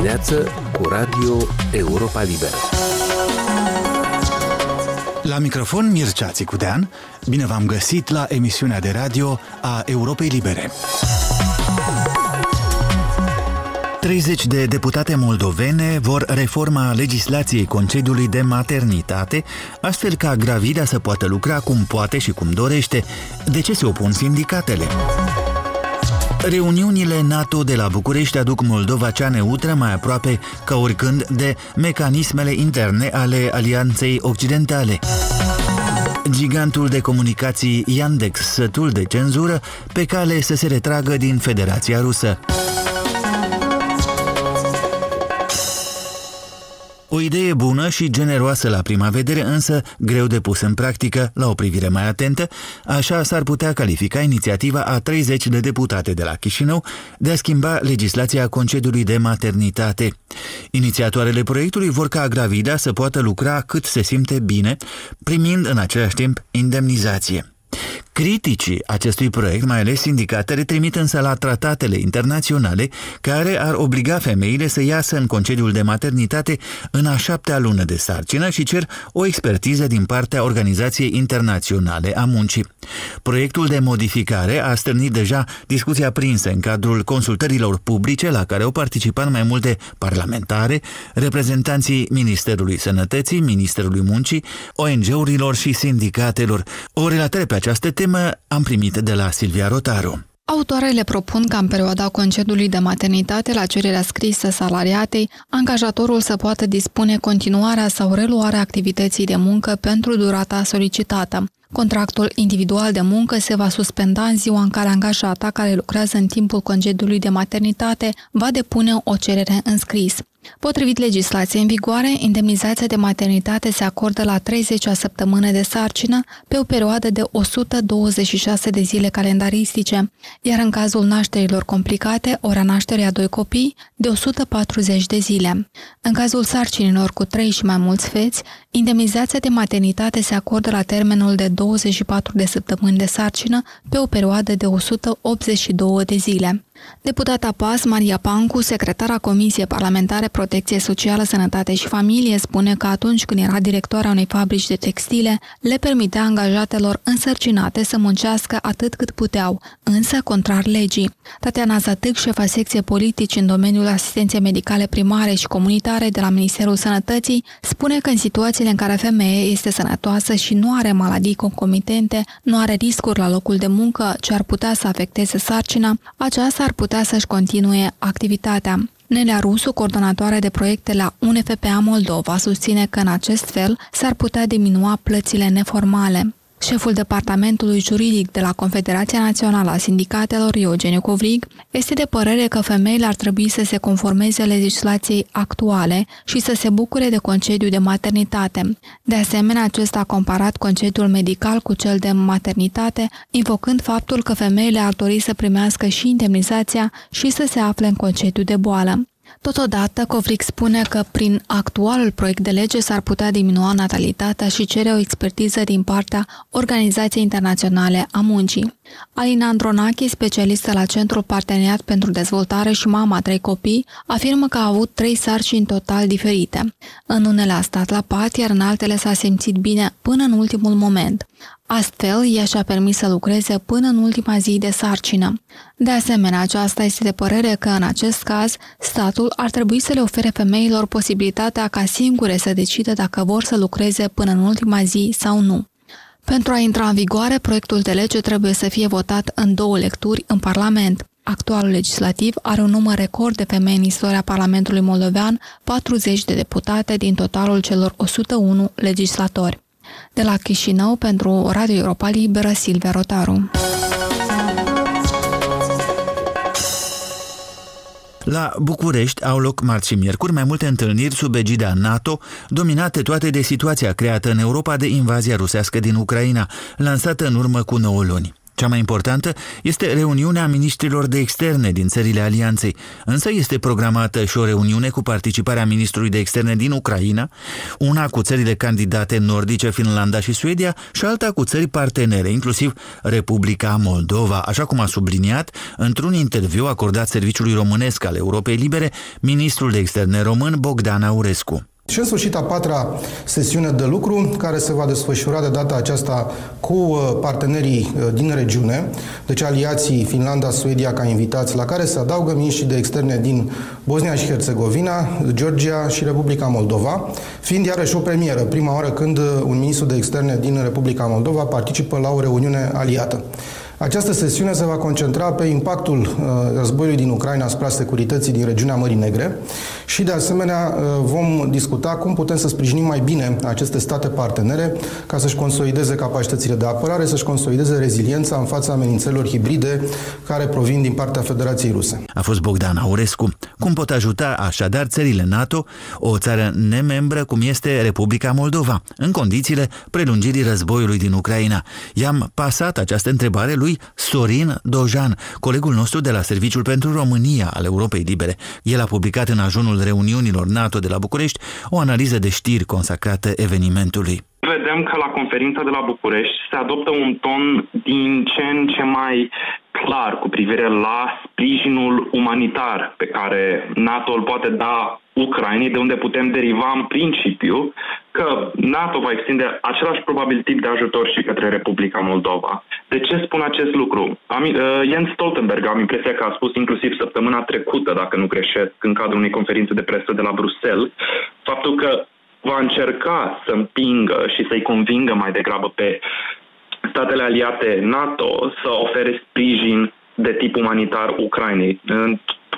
dimineață cu Radio Europa Liberă. La microfon Mircea Țicudean, bine v-am găsit la emisiunea de radio a Europei Libere. 30 de deputate moldovene vor reforma legislației concediului de maternitate, astfel ca gravida să poată lucra cum poate și cum dorește. De ce se opun sindicatele? Reuniunile NATO de la București aduc Moldova cea neutră mai aproape ca oricând de mecanismele interne ale Alianței Occidentale. Gigantul de comunicații Yandex, sătul de cenzură, pe cale să se retragă din Federația Rusă. Idee bună și generoasă la prima vedere, însă greu de pus în practică la o privire mai atentă, așa s-ar putea califica inițiativa a 30 de deputate de la Chișinău de a schimba legislația concediului de maternitate. Inițiatoarele proiectului vor ca gravida să poată lucra cât se simte bine, primind în același timp indemnizație. Criticii acestui proiect, mai ales sindicatele, trimit însă la tratatele internaționale care ar obliga femeile să iasă în concediul de maternitate în a șaptea lună de sarcină și cer o expertiză din partea Organizației Internaționale a Muncii. Proiectul de modificare a stârnit deja discuția prinsă în cadrul consultărilor publice la care au participat mai multe parlamentare, reprezentanții Ministerului Sănătății, Ministerului Muncii, ONG-urilor și sindicatelor. O relatare pe această temă am primit de la Silvia Rotaru. Autoarele propun ca în perioada concediului de maternitate la cererea scrisă salariatei, angajatorul să poată dispune continuarea sau reluarea activității de muncă pentru durata solicitată. Contractul individual de muncă se va suspenda în ziua în care angajata care lucrează în timpul concediului de maternitate va depune o cerere în scris. Potrivit legislației în vigoare, indemnizația de maternitate se acordă la 30-a săptămână de sarcină pe o perioadă de 126 de zile calendaristice, iar în cazul nașterilor complicate, ora nașterii a doi copii, de 140 de zile. În cazul sarcinilor cu 3 și mai mulți feți, indemnizația de maternitate se acordă la termenul de 24 de săptămâni de sarcină pe o perioadă de 182 de zile. Deputata PAS, Maria Pancu, secretara Comisiei Parlamentare Protecție Socială, Sănătate și Familie, spune că atunci când era directoarea unei fabrici de textile, le permitea angajatelor însărcinate să muncească atât cât puteau, însă contrar legii. Tatiana Zatâc, șefa secție politici în domeniul asistenței medicale primare și comunitare de la Ministerul Sănătății, spune că în situațiile în care femeie este sănătoasă și nu are maladii concomitente, nu are riscuri la locul de muncă ce ar putea să afecteze sarcina, aceasta ar putea să-și continue activitatea. Nelea Rusu, coordonatoare de proiecte la UNFPA Moldova, susține că în acest fel s-ar putea diminua plățile neformale. Șeful departamentului juridic de la Confederația Națională a Sindicatelor, Eugeniu Covrig, este de părere că femeile ar trebui să se conformeze legislației actuale și să se bucure de concediu de maternitate. De asemenea, acesta a comparat concediul medical cu cel de maternitate, invocând faptul că femeile ar dori să primească și indemnizația și să se afle în concediu de boală. Totodată, Covric spune că prin actualul proiect de lege s-ar putea diminua natalitatea și cere o expertiză din partea Organizației Internaționale a Muncii. Alina Andronachi, specialistă la Centrul Parteneriat pentru Dezvoltare și mama trei copii, afirmă că a avut trei sarcini total diferite. În unele a stat la pat, iar în altele s-a simțit bine până în ultimul moment. Astfel, ea și-a permis să lucreze până în ultima zi de sarcină. De asemenea, aceasta este de părere că, în acest caz, statul ar trebui să le ofere femeilor posibilitatea ca singure să decidă dacă vor să lucreze până în ultima zi sau nu. Pentru a intra în vigoare, proiectul de lege trebuie să fie votat în două lecturi în Parlament. Actualul legislativ are un număr record de femei în istoria Parlamentului Moldovean, 40 de deputate din totalul celor 101 legislatori. De la Chișinău, pentru Radio Europa Liberă, Silvia Rotaru. La București au loc marți și miercuri mai multe întâlniri sub egida NATO, dominate toate de situația creată în Europa de invazia rusească din Ucraina, lansată în urmă cu 9 luni. Cea mai importantă este reuniunea ministrilor de externe din țările alianței, însă este programată și o reuniune cu participarea ministrului de externe din Ucraina, una cu țările candidate nordice, Finlanda și Suedia și alta cu țări partenere, inclusiv Republica Moldova, așa cum a subliniat într-un interviu acordat Serviciului Românesc al Europei Libere ministrul de externe român Bogdan Aurescu. Și în sfârșit a patra sesiune de lucru, care se va desfășura de data aceasta cu uh, partenerii uh, din regiune, deci aliații Finlanda, Suedia ca invitați, la care se adaugă miniștrii de externe din Bosnia și Herțegovina, Georgia și Republica Moldova, fiind iarăși o premieră, prima oară când uh, un ministru de externe din Republica Moldova participă la o reuniune aliată. Această sesiune se va concentra pe impactul uh, războiului din Ucraina asupra securității din regiunea Mării Negre și, de asemenea, uh, vom discuta cum putem să sprijinim mai bine aceste state partenere ca să-și consolideze capacitățile de apărare, să-și consolideze reziliența în fața amenințărilor hibride care provin din partea Federației Ruse. A fost Bogdan Aurescu. Cum pot ajuta așadar țările NATO, o țară nemembră cum este Republica Moldova, în condițiile prelungirii războiului din Ucraina? I-am pasat această întrebare lui lui Sorin Dojan, colegul nostru de la Serviciul pentru România al Europei Libere. El a publicat în ajunul reuniunilor NATO de la București o analiză de știri consacrată evenimentului. Vedem că la conferința de la București se adoptă un ton din ce în ce mai clar cu privire la sprijinul umanitar pe care NATO îl poate da Ucrainei, de unde putem deriva în principiu că NATO va extinde același probabil tip de ajutor și către Republica Moldova. De ce spun acest lucru? Am, uh, Jens Stoltenberg, am impresia că a spus inclusiv săptămâna trecută, dacă nu greșesc, în cadrul unei conferințe de presă de la Bruxelles, faptul că va încerca să împingă și să-i convingă mai degrabă pe statele aliate NATO să ofere sprijin de tip umanitar Ucrainei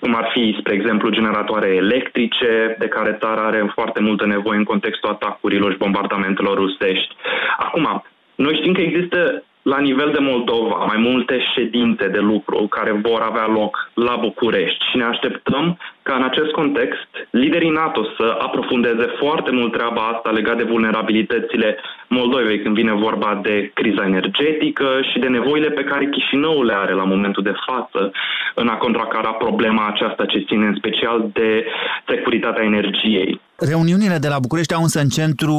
cum ar fi, spre exemplu, generatoare electrice, de care țara are foarte multă nevoie în contextul atacurilor și bombardamentelor rusești. Acum, noi știm că există la nivel de Moldova mai multe ședințe de lucru care vor avea loc la București și ne așteptăm ca în acest context liderii NATO să aprofundeze foarte mult treaba asta legat de vulnerabilitățile Moldovei când vine vorba de criza energetică și de nevoile pe care Chișinăul le are la momentul de față în a contracara problema aceasta ce ține în special de securitatea energiei. Reuniunile de la București au însă în centru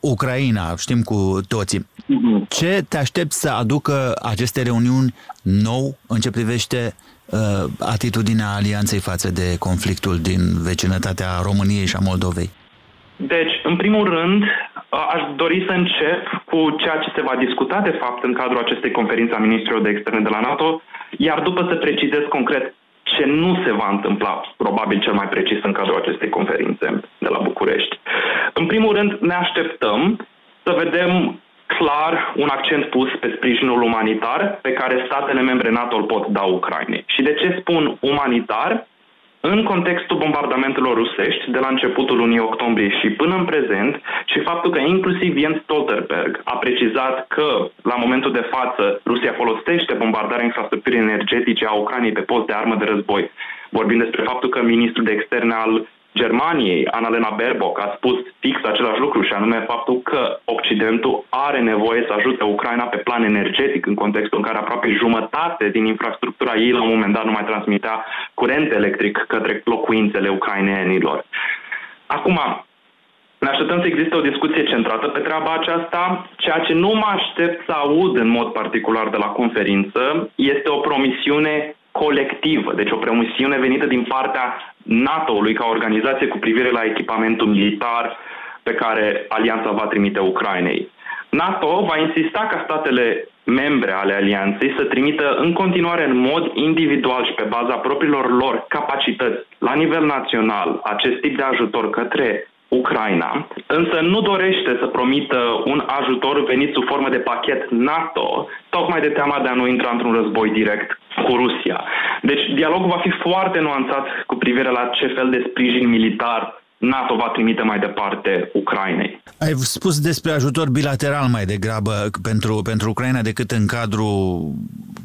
Ucraina, știm cu toții. Mhm. Ce te aștepți să aducă aceste reuniuni nou în ce privește uh, atitudinea alianței față de conflictul din vecinătatea României și a Moldovei? Deci, în primul rând, aș dori să încep cu ceea ce se va discuta, de fapt, în cadrul acestei conferințe a ministrilor de externe de la NATO, iar după să precizez concret ce nu se va întâmpla, probabil cel mai precis în cadrul acestei conferințe de la București. În primul rând, ne așteptăm să vedem clar un accent pus pe sprijinul umanitar pe care statele membre NATO îl pot da Ucrainei. Și de ce spun umanitar? În contextul bombardamentelor rusești de la începutul lunii octombrie și până în prezent și faptul că inclusiv Jens Stoltenberg a precizat că la momentul de față Rusia folosește bombardarea infrastructurii energetice a Ucrainei pe post de armă de război, vorbind despre faptul că ministrul de externe al Germaniei, Annalena Baerbock, a spus fix același lucru și anume faptul că Occidentul are nevoie să ajute Ucraina pe plan energetic în contextul în care aproape jumătate din infrastructura ei la un moment dat nu mai transmitea curent electric către locuințele ucrainenilor. Acum, ne așteptăm să existe o discuție centrată pe treaba aceasta. Ceea ce nu mă aștept să aud în mod particular de la conferință este o promisiune colectivă, deci o promisiune venită din partea NATO-ului ca organizație cu privire la echipamentul militar pe care alianța va trimite Ucrainei. NATO va insista ca statele membre ale alianței să trimită în continuare în mod individual și pe baza propriilor lor capacități la nivel național acest tip de ajutor către Ucraina, însă nu dorește să promită un ajutor venit sub formă de pachet NATO, tocmai de teama de a nu intra într-un război direct cu Rusia. Deci dialogul va fi foarte nuanțat cu privire la ce fel de sprijin militar NATO va trimite mai departe Ucrainei. Ai spus despre ajutor bilateral mai degrabă pentru, pentru Ucraina decât în cadrul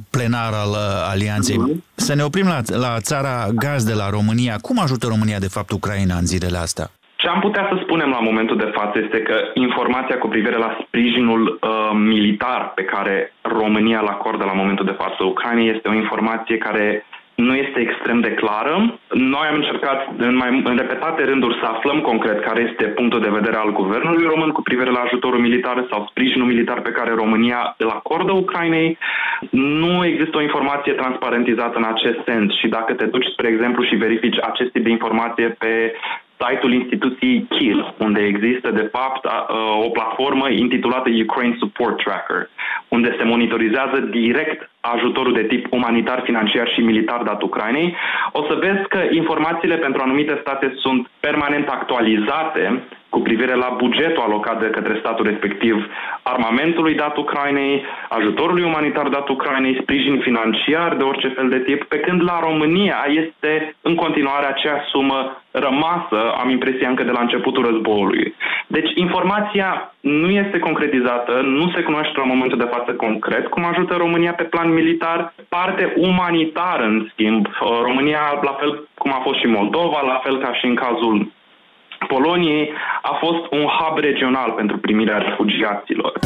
plenar al uh, alianței. Mm-hmm. Să ne oprim la, la țara gaz de la România. Cum ajută România de fapt Ucraina în zilele astea? Ce am putea să spunem la momentul de față este că informația cu privire la sprijinul uh, militar pe care România îl acordă la momentul de față Ucrainei este o informație care nu este extrem de clară. Noi am încercat în, mai, în repetate rânduri să aflăm concret care este punctul de vedere al guvernului român cu privire la ajutorul militar sau sprijinul militar pe care România îl acordă Ucrainei. Nu există o informație transparentizată în acest sens și dacă te duci, spre exemplu, și verifici acest tip de informație pe site-ul instituției KIL, unde există, de fapt, o platformă intitulată Ukraine Support Tracker, unde se monitorizează direct ajutorul de tip umanitar, financiar și militar dat Ucrainei, o să vezi că informațiile pentru anumite state sunt permanent actualizate cu privire la bugetul alocat de către statul respectiv armamentului dat Ucrainei, ajutorului umanitar dat Ucrainei, sprijin financiar de orice fel de tip, pe când la România este în continuare acea sumă rămasă, am impresia încă de la începutul războiului. Deci informația nu este concretizată, nu se cunoaște la momentul de față concret cum ajută România pe plan militar. Parte umanitară, în schimb, România, la fel cum a fost și Moldova, la fel ca și în cazul Poloniei, a fost un hub regional pentru primirea refugiaților.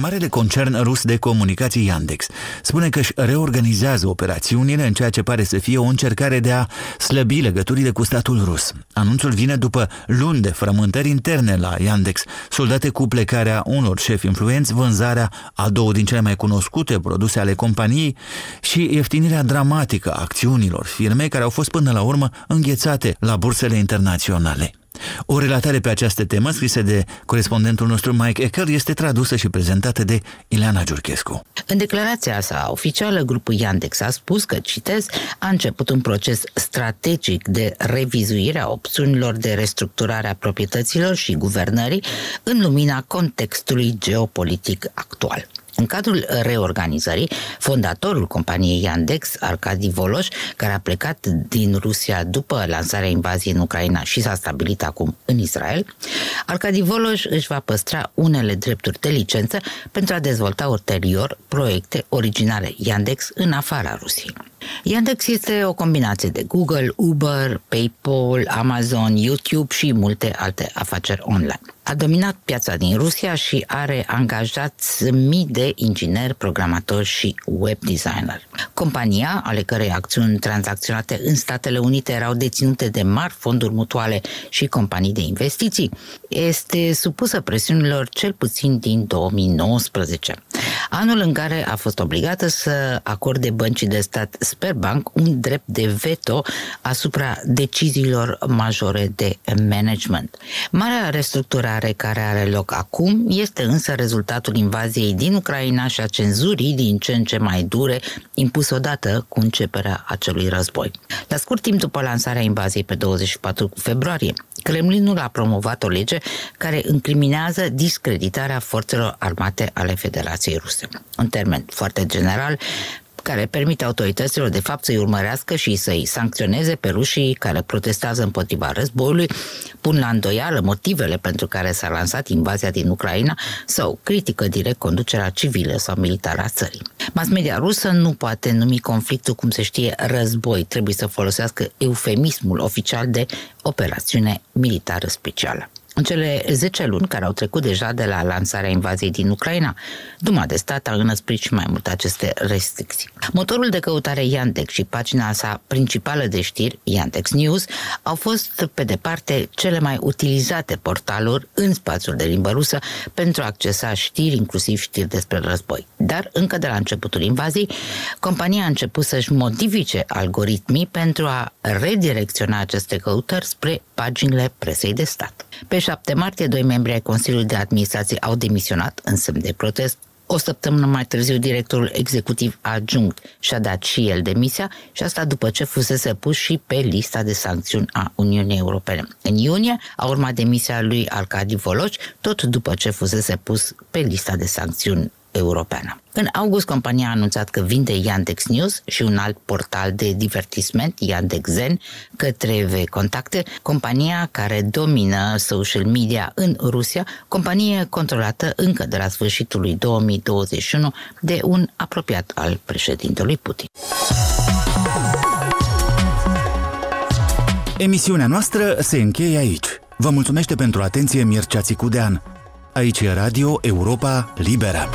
Marele concern rus de comunicații Yandex spune că își reorganizează operațiunile în ceea ce pare să fie o încercare de a slăbi legăturile cu statul rus. Anunțul vine după luni de frământări interne la Yandex, soldate cu plecarea unor șefi influenți, vânzarea a două din cele mai cunoscute produse ale companiei și ieftinirea dramatică a acțiunilor firmei care au fost până la urmă înghețate la bursele internaționale. O relatare pe această temă, scrisă de corespondentul nostru Mike Ecker, este tradusă și prezentată de Ileana Giurchescu. În declarația sa oficială, grupul Yandex a spus că, citez, a început un proces strategic de revizuire a opțiunilor de restructurare a proprietăților și guvernării în lumina contextului geopolitic actual. În cadrul reorganizării, fondatorul companiei Yandex, Arkady Voloș, care a plecat din Rusia după lansarea invaziei în Ucraina și s-a stabilit acum în Israel, Arkady Voloș își va păstra unele drepturi de licență pentru a dezvolta ulterior proiecte originale Yandex în afara Rusiei. Yandex este o combinație de Google, Uber, PayPal, Amazon, YouTube și multe alte afaceri online. A dominat piața din Rusia și are angajați mii de ingineri, programatori și web designer. Compania, ale cărei acțiuni tranzacționate în Statele Unite erau deținute de mari fonduri mutuale și companii de investiții, este supusă presiunilor cel puțin din 2019, anul în care a fost obligată să acorde băncii de stat Sperbank un drept de veto asupra deciziilor majore de management. Marea restructurare care are loc acum este însă rezultatul invaziei din Ucraina și a cenzurii din ce în ce mai dure impus odată cu începerea acelui război. La scurt timp după lansarea invaziei pe 24 februarie, Kremlinul a promovat o lege care incriminează discreditarea forțelor armate ale Federației Ruse. În termen foarte general, care permite autorităților de fapt să-i urmărească și să-i sancționeze pe rușii care protestează împotriva războiului, pun la îndoială motivele pentru care s-a lansat invazia din Ucraina sau critică direct conducerea civilă sau militară a țării. Mass media rusă nu poate numi conflictul, cum se știe, război. Trebuie să folosească eufemismul oficial de operațiune militară specială. În cele 10 luni care au trecut deja de la lansarea invaziei din Ucraina, Duma de stat a înăsprit și mai mult aceste restricții. Motorul de căutare Yandex și pagina sa principală de știri, Yandex News, au fost pe departe cele mai utilizate portaluri în spațiul de limbă rusă pentru a accesa știri, inclusiv știri despre război. Dar încă de la începutul invaziei, compania a început să-și modifice algoritmii pentru a redirecționa aceste căutări spre paginile presei de stat. Pe 7 martie, doi membri ai Consiliului de Administrație au demisionat în semn de protest. O săptămână mai târziu, directorul executiv adjunct și-a dat și el demisia și asta după ce fusese pus și pe lista de sancțiuni a Uniunii Europene. În iunie a urmat demisia lui Arcadi Voloci, tot după ce fusese pus pe lista de sancțiuni europeană. În august, compania a anunțat că vinde Yandex News și un alt portal de divertisment, Yandex Zen, către V-Contacte, compania care domină social media în Rusia, companie controlată încă de la sfârșitul lui 2021 de un apropiat al președintelui Putin. Emisiunea noastră se încheie aici. Vă mulțumește pentru atenție Mircea Țicudean. Aici e Radio Europa Liberă.